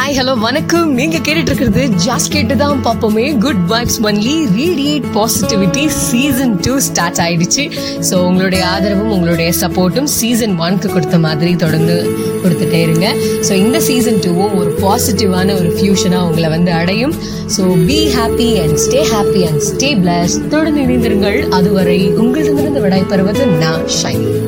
Hi hello வணக்கம். நீங்க கேட்டுட்டு இருக்கிறது ஜாஸ்ட் கேட்டு தான் பார்ப்போமே. Good vibes only radiate positivity season two start ஆயிடுச்சு. ஸோ உங்களுடைய ஆதரவும் உங்களுடைய சப்போர்ட்டும் சீசன் ஒன்க்கு கொடுத்த மாதிரி தொடர்ந்து கொடுத்துட்டே இருங்க. ஸோ இந்த சீசன் டூவும் ஒரு பாசிட்டிவான ஒரு ஃபியூஷனாக உங்களை வந்து அடையும். So be happy and stay happy and stay blessed தொடர்ந்து இணைந்திருங்கள். அதுவரை உங்களிடமிருந்து விடைபெறுவது நான் ஷைனி.